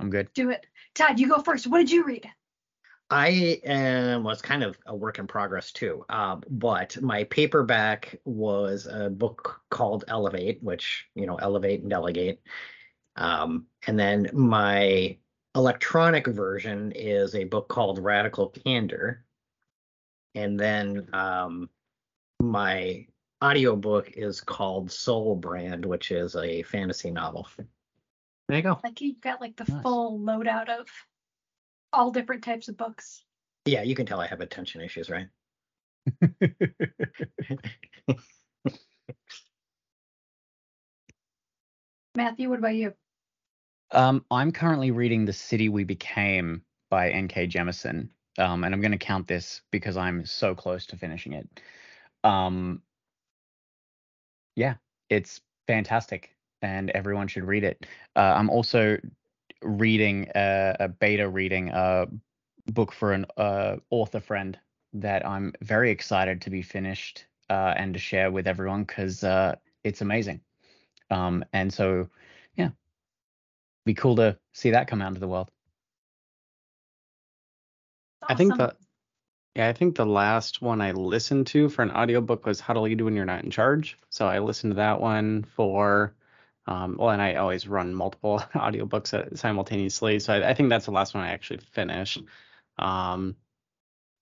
I'm good. Do it. Todd, you go first. What did you read? I am was kind of a work in progress too. Um, but my paperback was a book called Elevate, which you know, elevate and delegate. Um, and then my electronic version is a book called Radical Candor. And then um, my audiobook is called Soul Brand, which is a fantasy novel. There you go. Like you've got like the Nice. full loadout of all different types of books. Yeah, you can tell I have attention issues, right? Matthew, what about you? Um, I'm currently reading The City We Became by N.K. Jemisin. Um, and I'm going to count this because I'm so close to finishing it. Um, yeah, it's fantastic and everyone should read it. Uh, I'm also reading a, a beta reading a book for an uh, author friend that I'm very excited to be finished uh, and to share with everyone because uh, it's amazing. Um, and so, yeah, be cool to see that come out into the world. I think Awesome. the yeah, I think the last one I listened to for an audiobook was How to Lead When You're Not in Charge. So I listened to that one for um well and I always run multiple audiobooks simultaneously. So I, I think that's the last one I actually finished. Um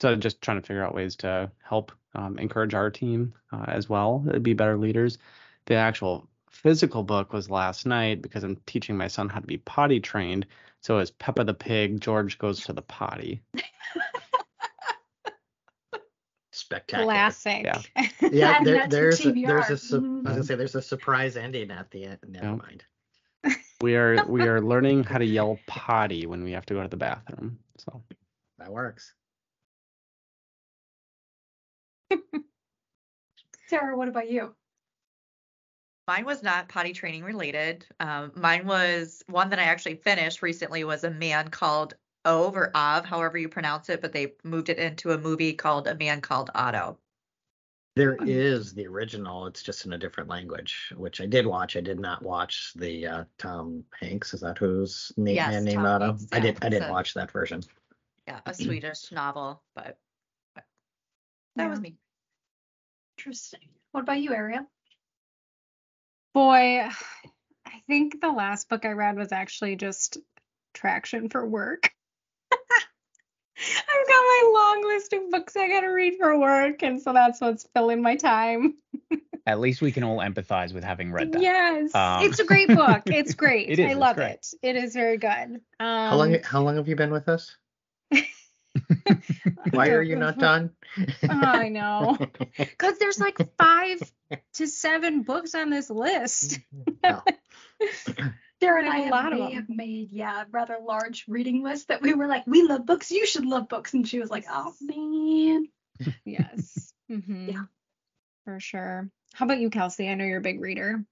so just trying to figure out ways to help um, encourage our team uh, as well, uh, be better leaders. The actual physical book was last night because I'm teaching my son how to be potty trained. So as Peppa the Pig, George goes to the potty. Spectacular. Classic. Yeah. Yeah, there, there's a, there's a su- I was gonna say there's a surprise ending at the end. Never Yeah. mind. We are we are learning how to yell potty when we have to go to the bathroom. So That works. Sarah, what about you? Mine was not potty training related. Um, mine was one that I actually finished recently was a man called Ove or Av, however you pronounce it, but they moved it into a movie called A Man Called Otto. There is the original. It's just in a different language, which I did watch. I did not watch the uh, Tom Hanks. Is that who's na- Yes, man named Tom Otto? Hanks, I yeah, did. I didn't so- watch that version. Yeah, a Swedish novel, but, but that was me. Interesting. What about you, Ariel? Boy, I think the last book I read was actually just Traction for Work. I've got my long list of books I gotta read for work, and so that's what's filling my time. At least we can all empathize with having read that. Yes, Um, it's a great book. It's great. It is, I love great. it. It is very good. Um, how long? How long have you been with us? Why are you not done? I know. Because there's like five to seven books on this list. No. Sarah and I a lot of may them. have made, yeah, rather large reading list that we were like, we love books, you should love books. And she was like, oh man. Yes. hmm Yeah. For sure. How about you, Kelsey? I know you're a big reader.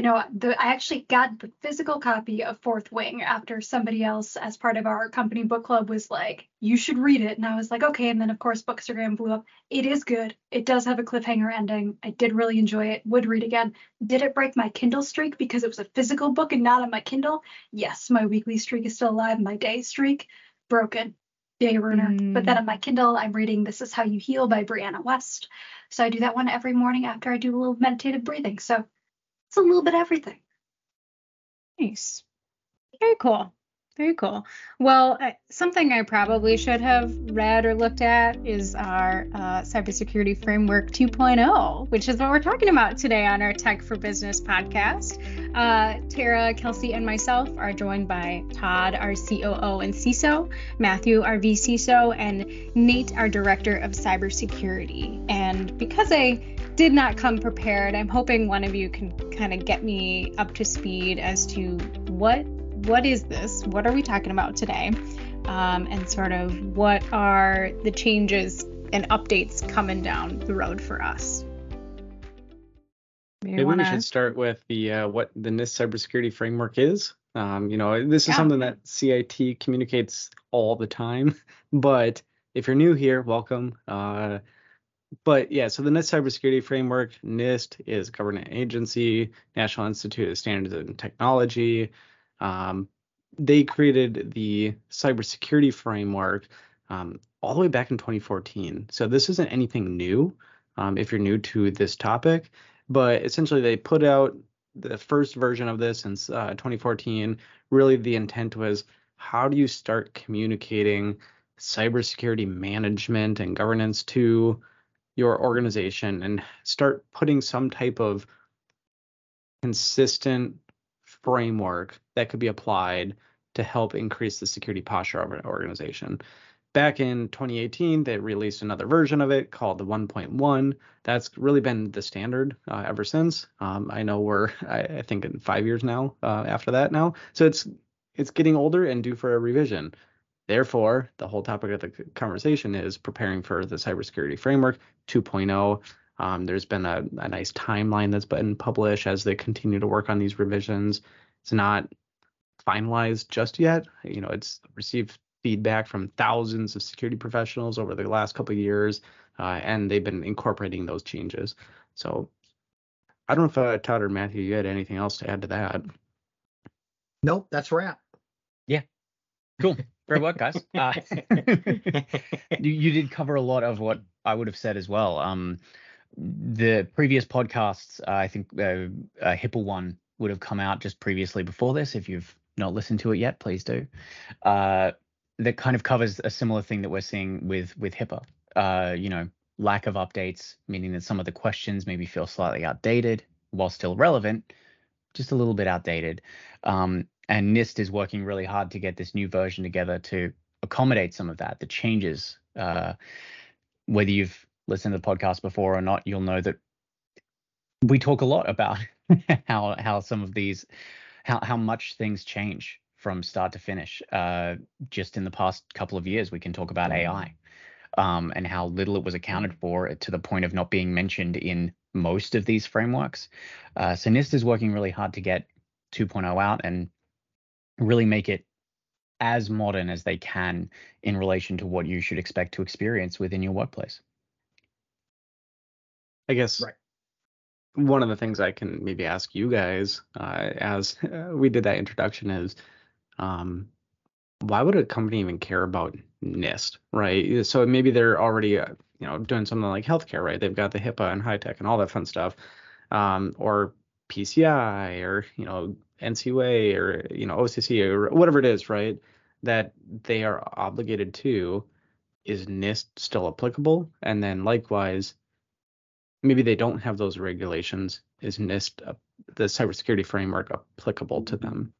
I know the I actually got the physical copy of Fourth Wing after somebody else, as part of our company book club, was like, "You should read it," and I was like, "Okay." And then of course Bookstagram blew up. It is good. It does have a cliffhanger ending. I did really enjoy it. Would read again. Did it break my Kindle streak because it was a physical book and not on my Kindle? Yes, my weekly streak is still alive. My day streak broken. Day ruiner. But then hmm. on my Kindle, I'm reading "This Is How You Heal" by Brianna West. So I do that one every morning after I do a little meditative breathing. So it's a little bit everything. Nice. Very cool. Very cool. Well, something I probably should have read or looked at is our uh, Cybersecurity Framework 2.0, which is what we're talking about today on our Tech for Business podcast. Uh, Tara, Kelsey, and myself are joined by Todd, our COO and CISO, Matthew, our VCISO, and Nate, our Director of Cybersecurity. And because I did not come prepared, I'm hoping one of you can kind of get me up to speed as to what what is this? What are we talking about today? Um, and sort of what are the changes and updates coming down the road for us? Maybe, maybe wanna... we should start with the uh, what the NIST cybersecurity framework is. Um, you know, this is Yeah. something that CIT communicates all the time. But if you're new here, welcome. Uh, but yeah, so the NIST cybersecurity framework, NIST is government agency, National Institute of Standards and Technology. Um, they created the cybersecurity framework um, all the way back in 2014. So this isn't anything new um, if you're new to this topic, but essentially they put out the first version of this in uh, 2014. Really, the intent was how do you start communicating cybersecurity management and governance to your organization and start putting some type of consistent framework that could be applied to help increase the security posture of an organization. Back in 2018, they released another version of it called the 1.1. That's really been the standard uh, ever since. Um, I know we're, I, I, think, in five years now uh, after that now. So it's it's getting older and due for a revision. Therefore, the whole topic of the conversation is preparing for the cybersecurity framework 2.0. Um, there's been a, a nice timeline that's been published as they continue to work on these revisions. It's not finalized just yet. You know, it's received feedback from thousands of security professionals over the last couple of years, uh, and they've been incorporating those changes. So I don't know if uh, Todd or Matthew, you had anything else to add to that. Nope, that's wrap. Yeah. Cool. Great work, guys. Uh, you, you, did cover a lot of what I would have said as well. Um, the previous podcasts, uh, I think uh, uh, HIPAA one would have come out just previously before this. If you've not listened to it yet, please do. Uh, that kind of covers a similar thing that we're seeing with with HIPAA. Uh, you know, lack of updates, meaning that some of the questions maybe feel slightly outdated while still relevant, just a little bit outdated. Um, and NIST is working really hard to get this new version together to accommodate some of that, the changes. Uh, whether you've listened to the podcast before or not, you'll know that we talk a lot about how how some of these how how much things change from start to finish. Uh, just in the past couple of years, we can talk about AI um, and how little it was accounted for to the point of not being mentioned in most of these frameworks. Uh, so NIST is working really hard to get 2.0 out and really make it as modern as they can in relation to what you should expect to experience within your workplace. I guess right. one of the things I can maybe ask you guys uh, as uh, we did that introduction is um, why would a company even care about NIST, right? So maybe they're already, uh, you know, doing something like healthcare, right? They've got the HIPAA and HITECH and all that fun stuff, um, or PCI or you know NCUA or you know OCC or whatever it is, right? That they are obligated to. Is NIST still applicable? And then likewise, maybe they don't have those regulations. Is NIST uh, the cybersecurity framework applicable to them?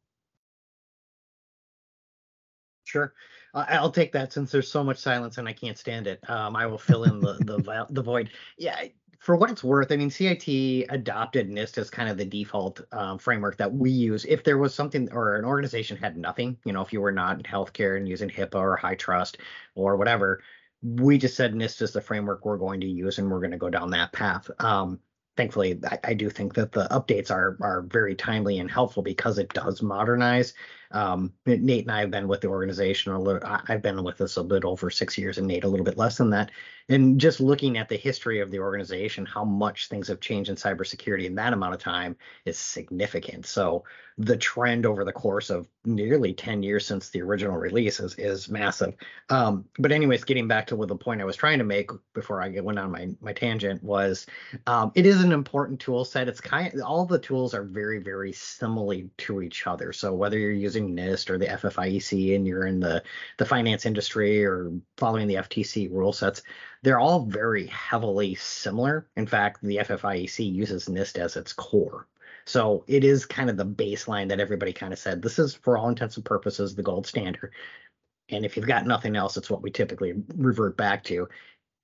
Sure. Uh, I'll take that since there's so much silence and I can't stand it. Um, I will fill in the the, the void. Yeah, for what it's worth, I mean, CIT adopted NIST as kind of the default um, framework that we use. If there was something or an organization had nothing, you know, if you were not in healthcare and using HIPAA or HITRUST or whatever, we just said NIST is the framework we're going to use and we're going to go down that path. Um, thankfully, I, I, do think that the updates are are very timely and helpful because it does modernize um, Nate and I have been with the organization a little. I've been with us a bit over six years, and Nate a little bit less than that. And just looking at the history of the organization, how much things have changed in cybersecurity in that amount of time is significant. So the trend over the course of nearly 10 years since the original release is, is massive. Um, but anyways, getting back to what the point I was trying to make before I went on my my tangent was, um, it is an important tool set. It's kind of, all the tools are very very similar to each other. So whether you're using NIST or the FFIEC and you're in the, the finance industry or following the FTC rule sets, they're all very heavily similar. In fact, the FFIEC uses NIST as its core. So it is kind of the baseline that everybody kind of said this is for all intents and purposes the gold standard. And if you've got nothing else, it's what we typically revert back to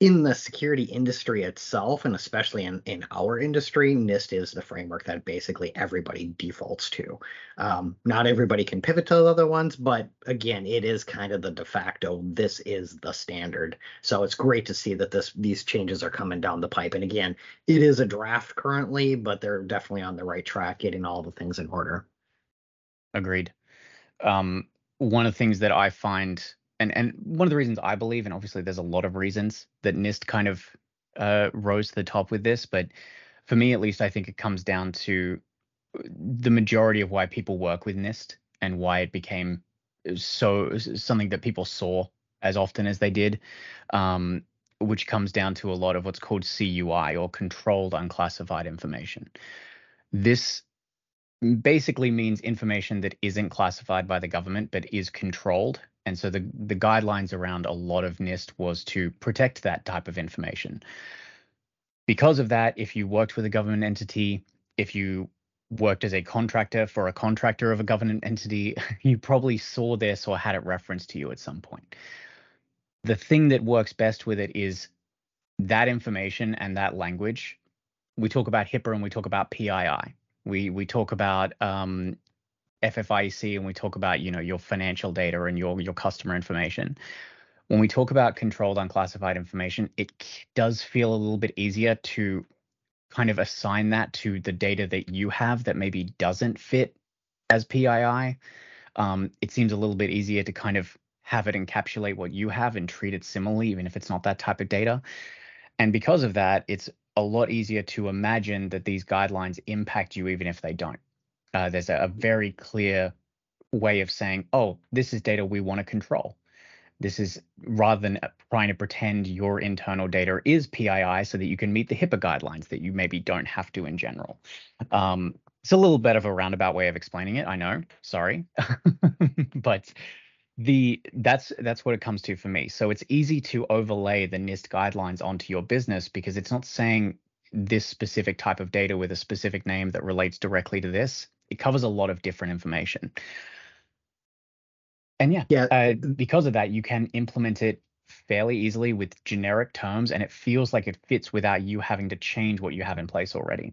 in the security industry itself, and especially in, in our industry, NIST is the framework that basically everybody defaults to. Um, not everybody can pivot to the other ones, but again, it is kind of the de facto. This is the standard. So it's great to see that this these changes are coming down the pipe. And again, it is a draft currently, but they're definitely on the right track, getting all the things in order. Agreed. Um, one of the things that I find and and one of the reasons I believe, and obviously there's a lot of reasons that NIST kind of uh, rose to the top with this, but for me at least, I think it comes down to the majority of why people work with NIST and why it became so something that people saw as often as they did, um, which comes down to a lot of what's called CUI or controlled unclassified information. This basically means information that isn't classified by the government but is controlled. And so the, the guidelines around a lot of NIST was to protect that type of information. Because of that, if you worked with a government entity, if you worked as a contractor for a contractor of a government entity, you probably saw this or had it referenced to you at some point. The thing that works best with it is that information and that language. We talk about HIPAA and we talk about PII. We we talk about um, FFIEC and we talk about you know your financial data and your your customer information. When we talk about controlled unclassified information, it does feel a little bit easier to kind of assign that to the data that you have that maybe doesn't fit as PII. Um, it seems a little bit easier to kind of have it encapsulate what you have and treat it similarly, even if it's not that type of data. And because of that, it's a lot easier to imagine that these guidelines impact you even if they don't. Uh, there's a, a very clear way of saying, oh, this is data we want to control. This is rather than trying to pretend your internal data is PII so that you can meet the HIPAA guidelines that you maybe don't have to in general. Um, it's a little bit of a roundabout way of explaining it. I know. Sorry, but the that's that's what it comes to for me. So it's easy to overlay the NIST guidelines onto your business because it's not saying this specific type of data with a specific name that relates directly to this. It covers a lot of different information. And yeah, Yeah. uh, because of that, you can implement it fairly easily with generic terms, and it feels like it fits without you having to change what you have in place already.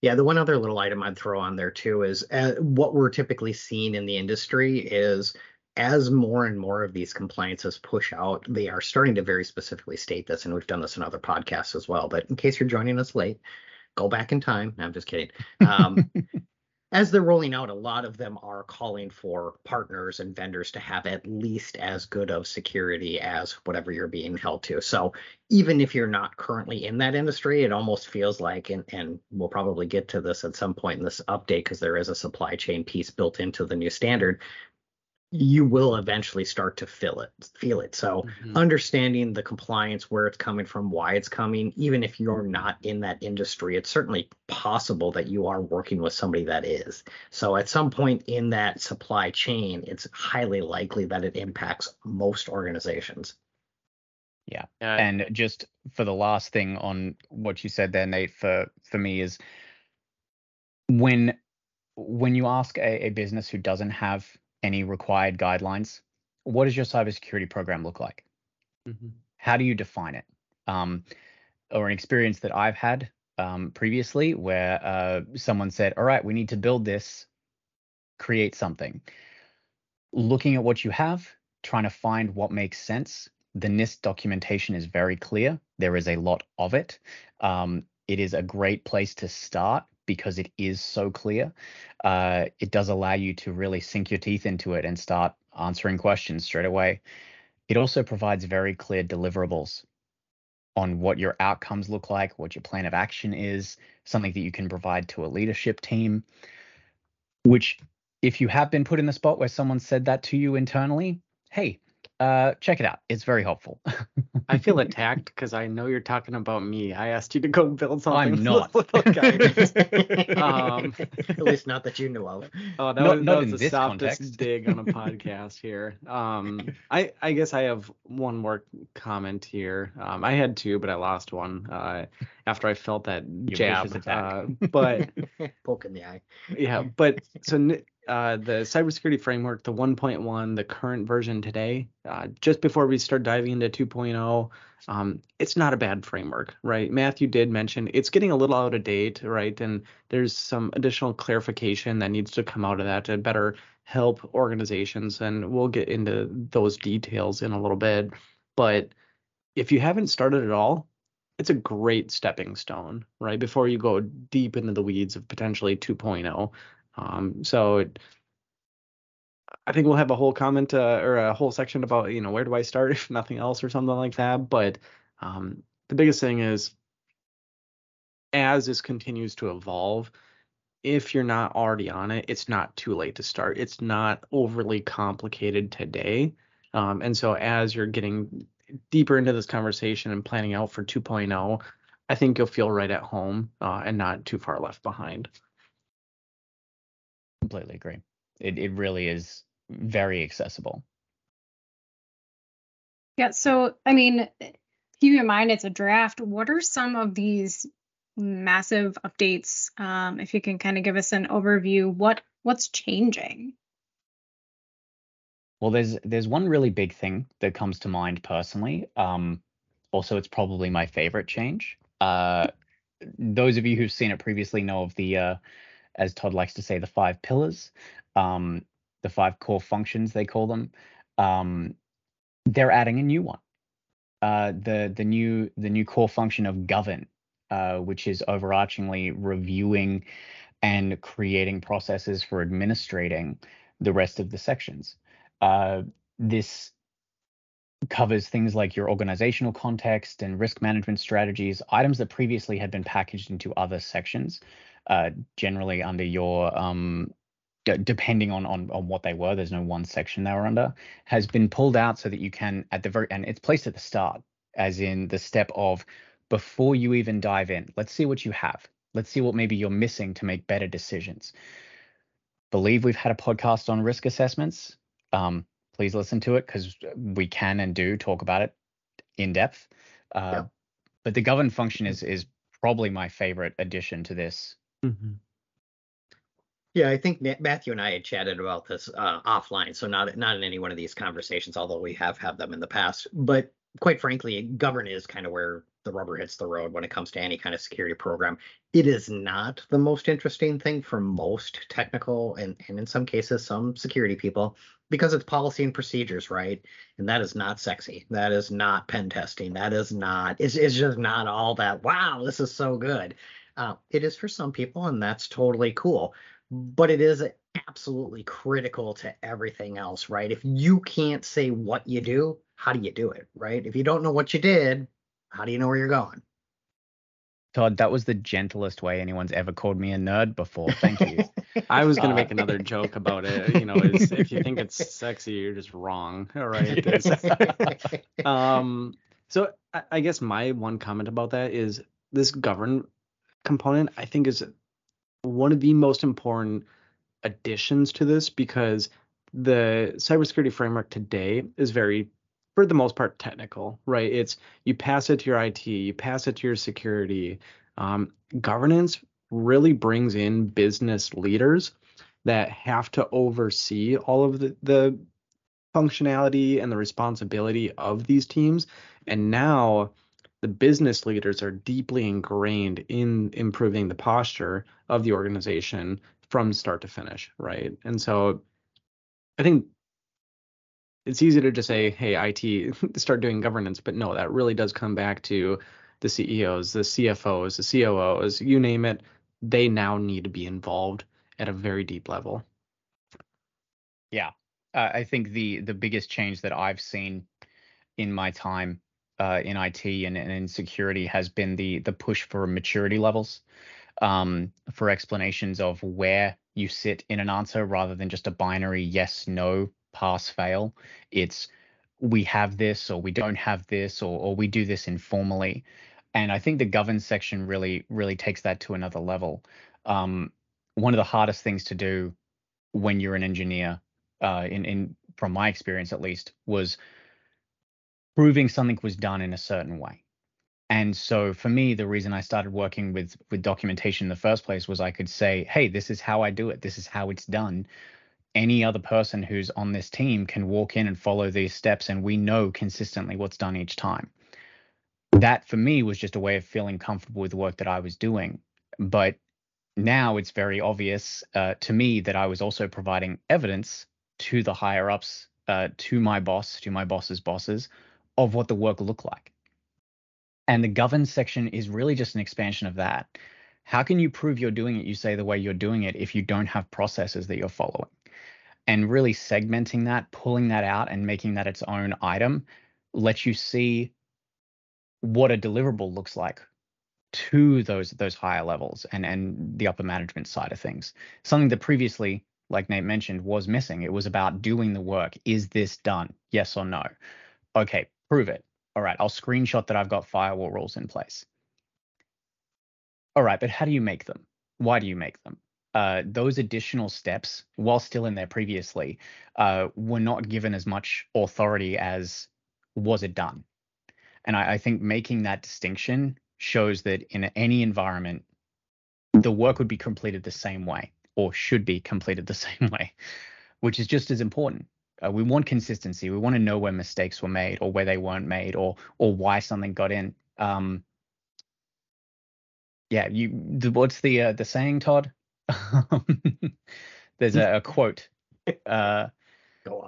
Yeah, the one other little item I'd throw on there too is uh, what we're typically seeing in the industry is as more and more of these compliances push out, they are starting to very specifically state this, and we've done this in other podcasts as well. But in case you're joining us late, go back in time. No, I'm just kidding. Um, as they're rolling out, a lot of them are calling for partners and vendors to have at least as good of security as whatever you're being held to. So even if you're not currently in that industry, it almost feels like, and, and we'll probably get to this at some point in this update because there is a supply chain piece built into the new standard you will eventually start to feel it feel it. So Mhm. understanding the compliance where it's coming from why it's coming even if you're not in that industry it's certainly possible that you are working with somebody that is. So at some point in that supply chain it's highly likely that it impacts most organizations. Yeah, And just for the last thing on what you said there, Nate, for for me is when when you ask a, a business who doesn't have any required guidelines, what does your cybersecurity program look like? mhm. How do you define it? Um, or an experience that I've had um, previously where uh, someone said, "All right, we need to build this, create something." Looking at what you have, trying to find what makes sense. The NIST documentation is very clear. There is a lot of it. Um, it is a great place to start because it is so clear. Uh, it does allow you to really sink your teeth into it and start answering questions straight away. It also provides very clear deliverables on what your outcomes look like, what your plan of action is, something that you can provide to a leadership team, which if you have been put in the spot where someone said that to you internally, hey, uh, check it out. It's very helpful. I feel attacked because I know you're talking about me. I asked you to go build something. I'm not. Um, at least not that you know of Oh, that Not- was, not that was the softest context. dig on a podcast here. Um, I I guess I have one more comment here. Um, I had two, but I lost one uh, after I felt that vicious jab. Uh, but poke in the eye yeah, but so n- uh, the cybersecurity framework, the 1.1, the current version today, uh, just before we start diving into 2.0, um, it's not a bad framework, right? Matthew did mention it's getting a little out of date, right? And there's some additional clarification that needs to come out of that to better help organizations, and we'll get into those details in a little bit. But if you haven't started at all, it's a great stepping stone, right? Before you go deep into the weeds of potentially 2.0. Um, so it, I think we'll have a whole comment uh, or a whole section about, you know, where do I start if nothing else or something like that. But um, the biggest thing is as this continues to evolve, if you're not already on it, it's not too late to start. It's not overly complicated today. Um, and so as you're getting deeper into this conversation and planning out for 2.0, I think you'll feel right at home uh, and not too far left behind. Completely agree. It it really is very accessible. Yeah. So, I mean, keep in mind it's a draft. What are some of these massive updates? Um, if you can kind of give us an overview, what what's changing? Well, there's there's one really big thing that comes to mind personally. Um, also, it's probably my favorite change. Uh, those of you who've seen it previously know of the, uh, as Todd likes to say, the five pillars, um, the five core functions they call them. Um, they're adding a new one. Uh, the the new the new core function of govern, uh, which is overarchingly reviewing and creating processes for administrating the rest of the sections. Uh, this covers things like your organizational context and risk management strategies, items that previously had been packaged into other sections, uh, generally under your um, d- depending on, on on what they were. There's no one section they were under. Has been pulled out so that you can at the very and it's placed at the start, as in the step of before you even dive in. Let's see what you have. Let's see what maybe you're missing to make better decisions. Believe we've had a podcast on risk assessments um, please listen to it because we can and do talk about it in depth. Uh, yeah. But the govern function is is probably my favorite addition to this. Mm-hmm. Yeah, I think Matthew and I had chatted about this uh, offline, so not not in any one of these conversations, although we have had them in the past. But quite frankly, govern is kind of where the rubber hits the road when it comes to any kind of security program. It is not the most interesting thing for most technical and, and in some cases some security people because it's policy and procedures, right? And that is not sexy. That is not pen testing. That is not, it's, it's just not all that, wow, this is so good. Uh, it is for some people, and that's totally cool. But it is absolutely critical to everything else, right? If you can't say what you do, how do you do it, right? If you don't know what you did, how do you know where you're going? Todd, that was the gentlest way anyone's ever called me a nerd before. Thank you. I was gonna make another joke about it. You know, if you think it's sexy, you're just wrong. All right. um. So I, I guess my one comment about that is this govern component. I think is one of the most important additions to this because the cybersecurity framework today is very for the most part technical, right? It's you pass it to your IT, you pass it to your security. Um, governance really brings in business leaders that have to oversee all of the, the functionality and the responsibility of these teams. And now the business leaders are deeply ingrained in improving the posture of the organization from start to finish, right? And so I think it's easy to just say, hey, IT, start doing governance, but no, that really does come back to the CEOs, the CFOs, the COOs, you name it. They now need to be involved at a very deep level. Yeah, uh, I think the the biggest change that I've seen in my time uh, in IT and, and, in security has been the the push for maturity levels, um, for explanations of where you sit in an answer rather than just a binary yes no pass fail. It's we have this or we don't have this or, or we do this informally. And I think the govern section really, really takes that to another level. Um, one of the hardest things to do when you're an engineer, uh, in, in from my experience at least, was proving something was done in a certain way. And so for me, the reason I started working with with documentation in the first place was I could say, hey, this is how I do it. This is how it's done any other person who's on this team can walk in and follow these steps and we know consistently what's done each time that for me was just a way of feeling comfortable with the work that i was doing but now it's very obvious uh, to me that i was also providing evidence to the higher ups uh, to my boss to my boss's bosses of what the work looked like and the govern section is really just an expansion of that how can you prove you're doing it you say the way you're doing it if you don't have processes that you're following and really segmenting that, pulling that out and making that its own item lets you see what a deliverable looks like to those those higher levels and and the upper management side of things. Something that previously, like Nate mentioned, was missing. It was about doing the work. Is this done? Yes or no? Okay, prove it. All right, I'll screenshot that I've got firewall rules in place. All right, but how do you make them? Why do you make them? Uh, those additional steps, while still in there previously, uh, were not given as much authority as was it done. And I, I think making that distinction shows that in any environment, the work would be completed the same way or should be completed the same way, which is just as important. Uh, we want consistency. We want to know where mistakes were made or where they weren't made or or why something got in. Um, yeah, you. The, what's the uh, the saying, Todd? There's a, a quote. Uh.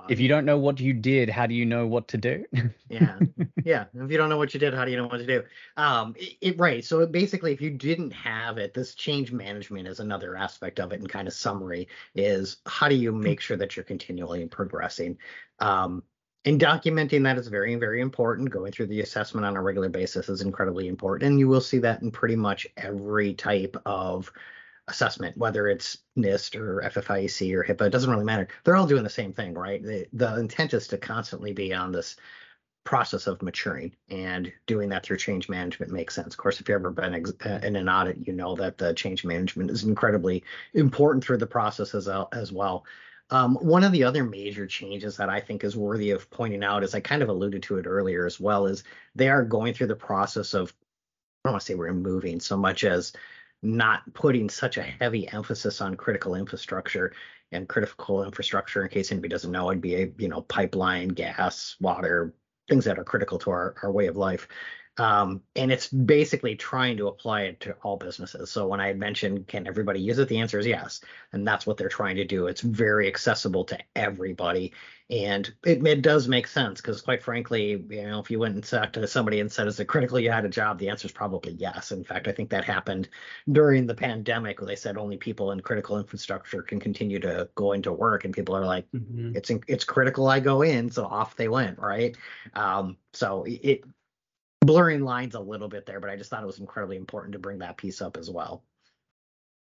If you don't know what you did, how do you know what to do? yeah. Yeah. If you don't know what you did how do you know what to do? Um it, it- right. So basically if you didn't have it this change management is another aspect of it and kind of summary is how do you make sure that you're continually progressing? Um and documenting that is very very important. Going through the assessment on a regular basis is incredibly important. And you will see that in pretty much every type of assessment, whether it's NIST or FFIEC or HIPAA, it doesn't really matter. They're all doing the same thing, right? The, the intent is to constantly be on this process of maturing and doing that through change management makes sense. Of course, if you've ever been ex- uh, in an audit, you know that the change management is incredibly important through the process as, as well. Um, one of the other major changes that I think is worthy of pointing out, as I kind of alluded to it earlier as well, is they are going through the process of, I don't want to say we're moving so much as not putting such a heavy emphasis on critical infrastructure and critical infrastructure in case anybody doesn't know it'd be a you know pipeline gas water things that are critical to our, our way of life um, and it's basically trying to apply it to all businesses. So when i mentioned can everybody use it? The answer is yes. And that's what they're trying to do. It's very accessible to everybody. And it, it does make sense because quite frankly you know if you went and talked to somebody and said is it critical you had a job? The answer is probably yes. In fact i think that happened during the pandemic where they said only people in critical infrastructure can continue to go into work and people are like Mhm. it's in, it's critical i go in. So off they went right? Um so it blurring lines a little bit there but i just thought it was incredibly important to bring that piece up as well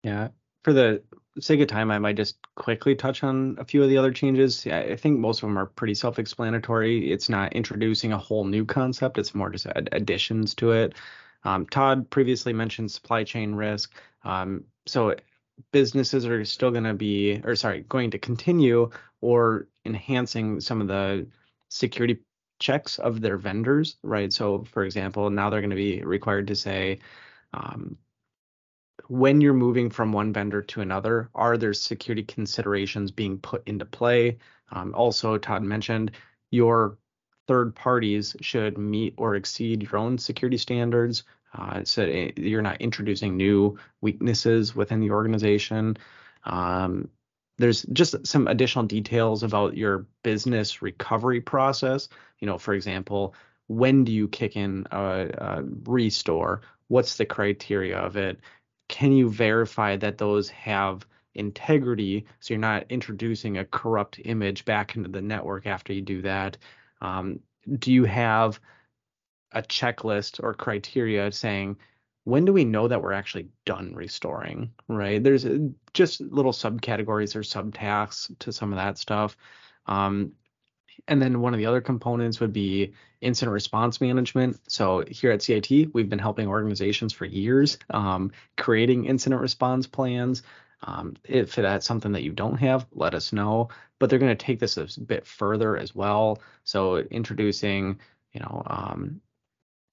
Yeah. For the sake of time, I might just quickly touch on a few of the other changes. I think most of them are pretty self-explanatory. It's not introducing a whole new concept. It's more just ad- additions to it. Um, Todd previously mentioned supply chain risk. Um, so businesses are still going to be, or sorry, going to continue or enhancing some of the security checks of their vendors, right? So, for example, now they're going to be required to say, um, when you're moving from one vendor to another, are there security considerations being put into play? Um, also, Todd mentioned your third parties should meet or exceed your own security standards. Uh, so you're not introducing new weaknesses within the organization. Um, there's just some additional details about your business recovery process. You know, for example, when do you kick in a, a restore? What's the criteria of it? Can you verify that those have integrity so you're not introducing a corrupt image back into the network after you do that? Um, do you have a checklist or criteria saying when do we know that we're actually done restoring right there's uh, just little subcategories or subtasks to some of that stuff um, and then one of the other components would be incident response management. So here at CIT, we've been helping organizations for years um, creating incident response plans. Um, if that's something that you don't have, let us know. But they're going to take this a bit further as well. So introducing, you know, um,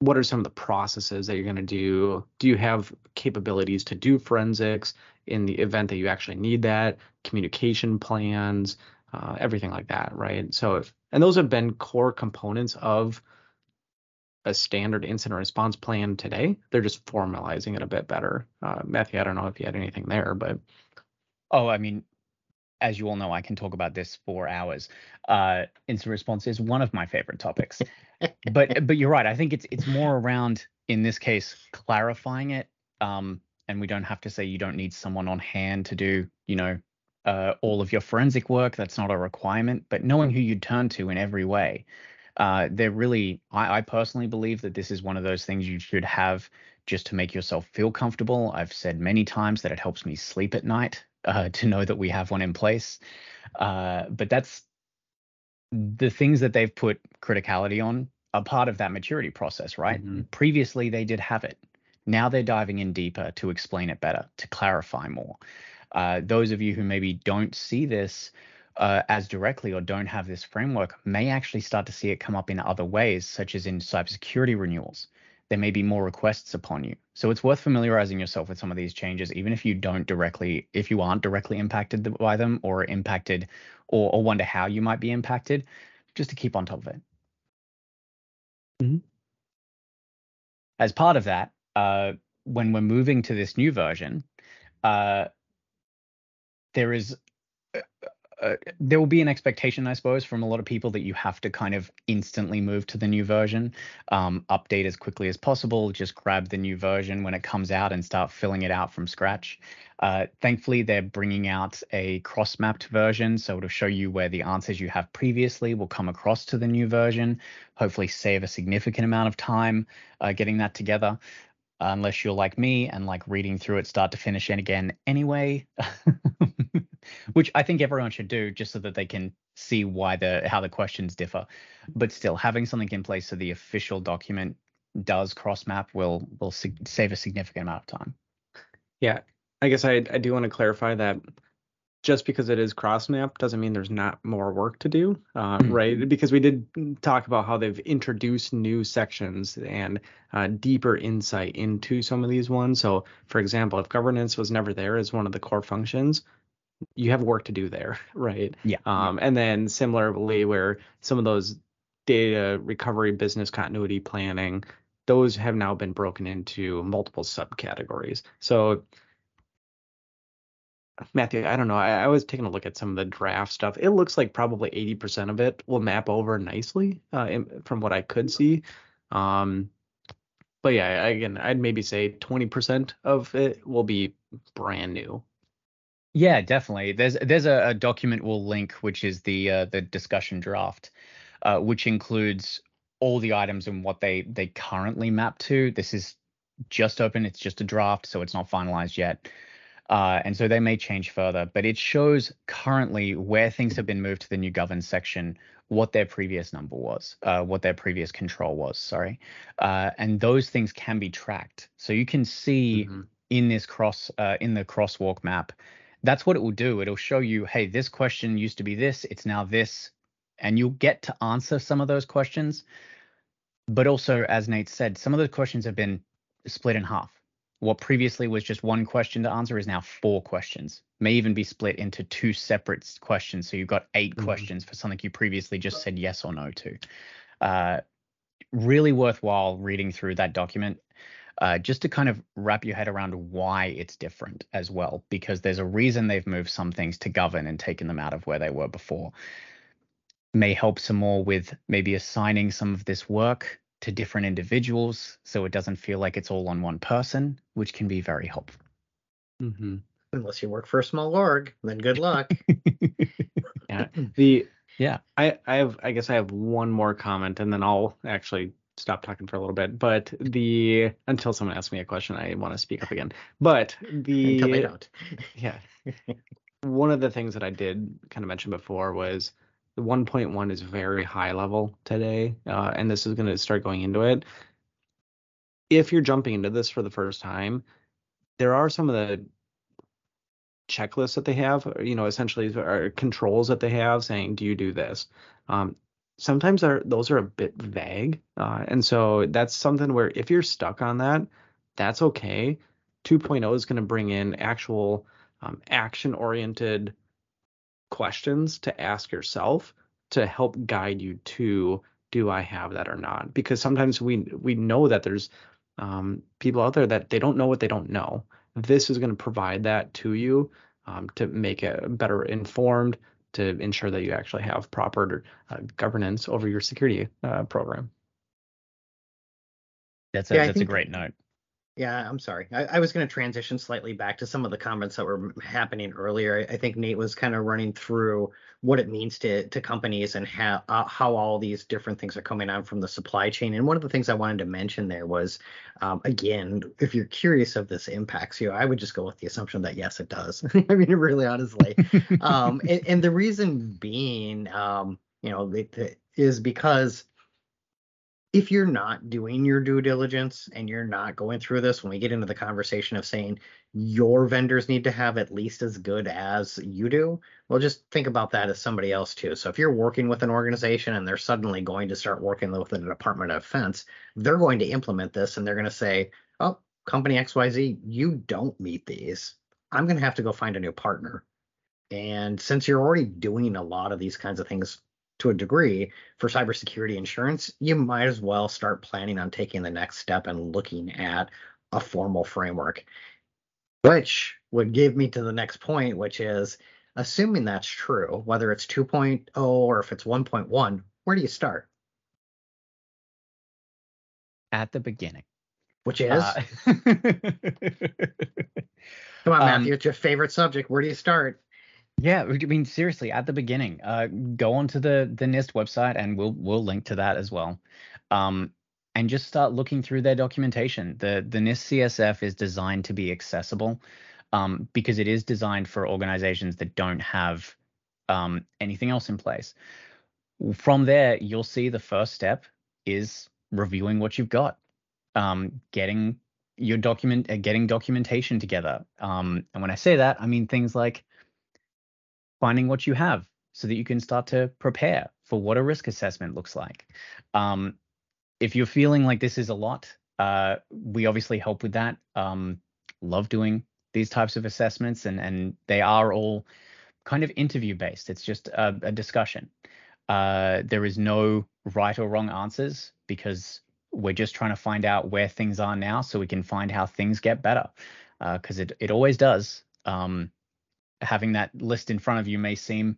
what are some of the processes that you're going to do? Do you have capabilities to do forensics in the event that you actually need that? Communication plans, uh, everything like that, right? So, if, and those have been core components of a standard incident response plan today. They're just formalizing it a bit better. Uh, Matthew, I don't know if you had anything there, but Oh, I mean, as you all know, I can talk about this for hours. Uh, incident response is one of my favorite topics. But but you're right. I think it's it's more around in this case clarifying it. Um, and we don't have to say you don't need someone on hand to do you know uh, all of your forensic work. That's not a requirement. But knowing who you'd turn to in every way, uh, they're really. I, I personally believe that this is one of those things you should have just to make yourself feel comfortable. I've said many times that it helps me sleep at night uh, to know that we have one in place. Uh, but that's the things that they've put criticality on are part of that maturity process, right? Mm-hmm. Previously, they did have it. Now they're diving in deeper to explain it better, to clarify more. Uh, those of you who maybe don't see this uh, as directly or don't have this framework may actually start to see it come up in other ways, such as in cybersecurity renewals. There may be more requests upon you. So it's worth familiarizing yourself with some of these changes, even if you don't directly, if you aren't directly impacted by them or impacted or, or wonder how you might be impacted, just to keep on top of it. Mhm. As part of that, uh, when we're moving to this new version, uh, there is uh, there will be an expectation, I suppose, from a lot of people that you have to kind of instantly move to the new version, um, update as quickly as possible, just grab the new version when it comes out and start filling it out from scratch. Uh, thankfully, they're bringing out a cross-mapped version, so it'll show you where the answers you have previously will come across to the new version. Hopefully, save a significant amount of time uh, getting that together unless you're like me and like reading through it start to finish and again anyway which i think everyone should do just so that they can see why the how the questions differ but still having something in place so the official document does cross map will will sig- save a significant amount of time Yeah, I guess I I do want to clarify that just because it is cross map doesn't mean there's not more work to do, uh, Mhm. right? Because we did talk about how they've introduced new sections and uh, deeper insight into some of these ones. So, for example, if governance was never there as one of the core functions, you have work to do there, right? yeah Um, and then similarly, where some of those data recovery, business continuity planning, those have now been broken into multiple subcategories. So, Matthew, I don't know. I, I was taking a look at some of the draft stuff. It looks like probably 80% of it will map over nicely uh, in, from what I could see. Um, but yeah, I- again, I'd maybe say 20% of it will be brand new. Yeah, definitely. There's there's a, a document we'll link, which is the uh, the discussion draft, uh, which includes all the items and what they they currently map to. This is just open. It's just a draft, so it's not finalized yet. Uh, and so they may change further, but it shows currently where things have been moved to the new govern section, what their previous number was, uh, what their previous control was, sorry. Uh, and those things can be tracked. So you can see Mhm. in this cross uh, in the crosswalk map that's what it will do. It'll show you hey this question used to be this it's now this and you'll get to answer some of those questions. But also as nate said some of those questions have been split in half. What previously was just one question to answer is now four questions. May even be split into two separate questions. So you've got 8 Mhm. questions for something you previously just said yes or no to. Uh, really worthwhile reading through that document uh, just to kind of wrap your head around why it's different as well, because there's a reason they've moved some things to govern and taken them out of where they were before. May help some more with maybe assigning some of this work to different individuals so it doesn't feel like it's all on one person, which can be very helpful. Mhm. Unless you work for a small org, then good luck. Yeah. The Yeah. I I have I guess I have one more comment and then I'll actually stop talking for a little bit. But the until someone asks me a question, I want to speak up again. But the Until they don't. yeah. One of the things that I did kind of mention before was the 1.1 is very high level today, uh, and this is going to start going into it. If you're jumping into this for the first time, there are some of the checklists that they have, you know, essentially are controls that they have saying, do you do this? Um, sometimes are those are a bit vague, uh, and so that's something where if you're stuck on that, that's okay. 2.0 is going to bring in actual um, action-oriented questions to ask yourself to help guide you to do I have that or not? Because sometimes we we know that there's um, people out there that they don't know what they don't know. This is going to provide that to you um, to make it better informed, to ensure that you actually have proper uh, governance over your security uh, program. That's a Yeah, I that's a great note. Yeah, I'm sorry. I, I was going to transition slightly back to some of the comments that were happening earlier. I, I think Nate was kind of running through what it means to to companies and how uh, how all these different things are coming on from the supply chain. And one of the things I wanted to mention there was, um, again, if you're curious if this impacts you, I would just go with the assumption that yes, it does. I mean, really honestly. um, and, and, the reason being, um, you know, it, it is because if you're not doing your due diligence and you're not going through this, when we get into the conversation of saying your vendors need to have at least as good as you do, well, just think about that as somebody else too. So if you're working with an organization and they're suddenly going to start working with the Department of Defense, they're going to implement this and they're going to say, oh, company XYZ, you don't meet these. I'm going to have to go find a new partner. And since you're already doing a lot of these kinds of things to a degree for cybersecurity insurance, you might as well start planning on taking the next step and looking at a formal framework. Which would give me to the next point, which is assuming that's true, whether it's 2.0 or if it's 1.1, where do you start? At the beginning. Which is? Uh, Come on, Matthew, um, it's your favorite subject. Where do you start? Yeah, I mean seriously, at the beginning, uh, go onto the the NIST website and we'll we'll link to that as well. Um, and just start looking through their documentation. The the NIST CSF is designed to be accessible um, because it is designed for organizations that don't have um, anything else in place. From there, you'll see the first step is reviewing what you've got, um, getting your document, uh, getting documentation together. Um, and when I say that, I mean things like finding what you have so that you can start to prepare for what a risk assessment looks like. Um, if you're feeling like this is a lot, uh, we obviously help with that. Um, love doing these types of assessments, and and they are all kind of interview based. It's just a, a discussion. Uh, there is no right or wrong answers because we're just trying to find out where things are now, so we can find how things get better. Because uh, it it always does. Um, having that list in front of you may seem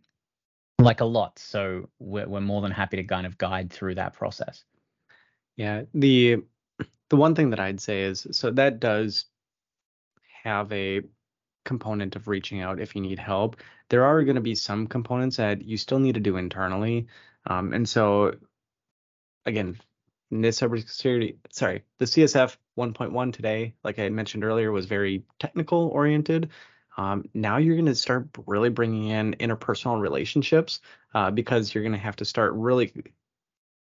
like a lot. So we're, we're more than happy to kind of guide through that process. Yeah, the the one thing that I'd say is so that does have a component of reaching out if you need help. There are going to be some components that you still need to do internally, um, and so again, NIST cybersecurity, sorry, the CSF 1.1 today, like I mentioned earlier, was very technical oriented. Um, now you're going to start really bringing in interpersonal relationships uh, because you're going to have to start really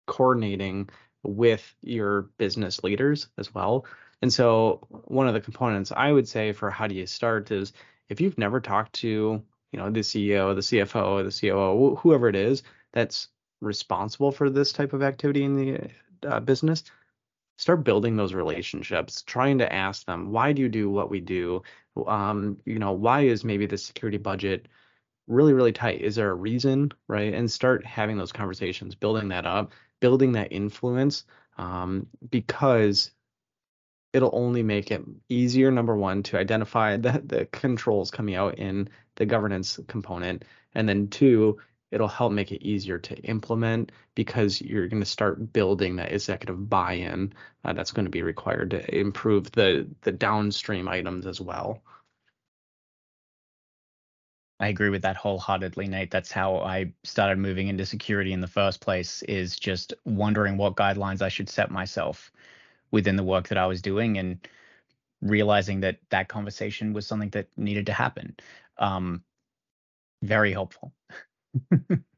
coordinating with your business leaders as well. And so one of the components I would say for how do you start is if you've never talked to, you know, the CEO, the CFO, the COO, whoever it is that's responsible for this type of activity in the uh, business, start building those relationships trying to ask them why do you do what we do um, you know why is maybe the security budget really really tight? Is there a reason right? And start having those conversations building that up building that influence um, because it'll only make it easier number one to identify the, the controls coming out in the governance component. And then two it'll help make it easier to implement because you're going to start building that executive buy-in uh, that's going to be required to improve the the downstream items as well. I agree with that wholeheartedly, Nate. That's how I started moving into security in the first place is just wondering what guidelines I should set myself within the work that I was doing and realizing that that conversation was something that needed to happen. Um, very helpful.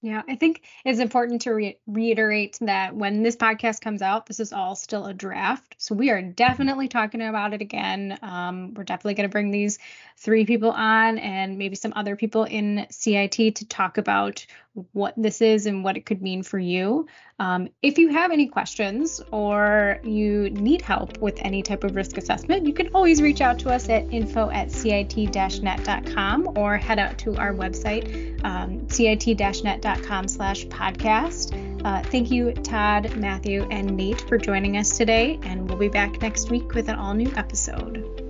Yeah, I think it's important to re- reiterate that when this podcast comes out, this is all still a draft. So we are definitely talking about it again. Um, we're definitely going to bring these three people on and maybe some other people in CIT to talk about what this is and what it could mean for you. Um, if you have any questions or you need help with any type of risk assessment, you can always reach out to us at info at cit-net.com or head out to our website, um, cit-net.com slash podcast. Uh, thank you, Todd, Matthew, and Nate for joining us today, and we'll be back next week with an all new episode.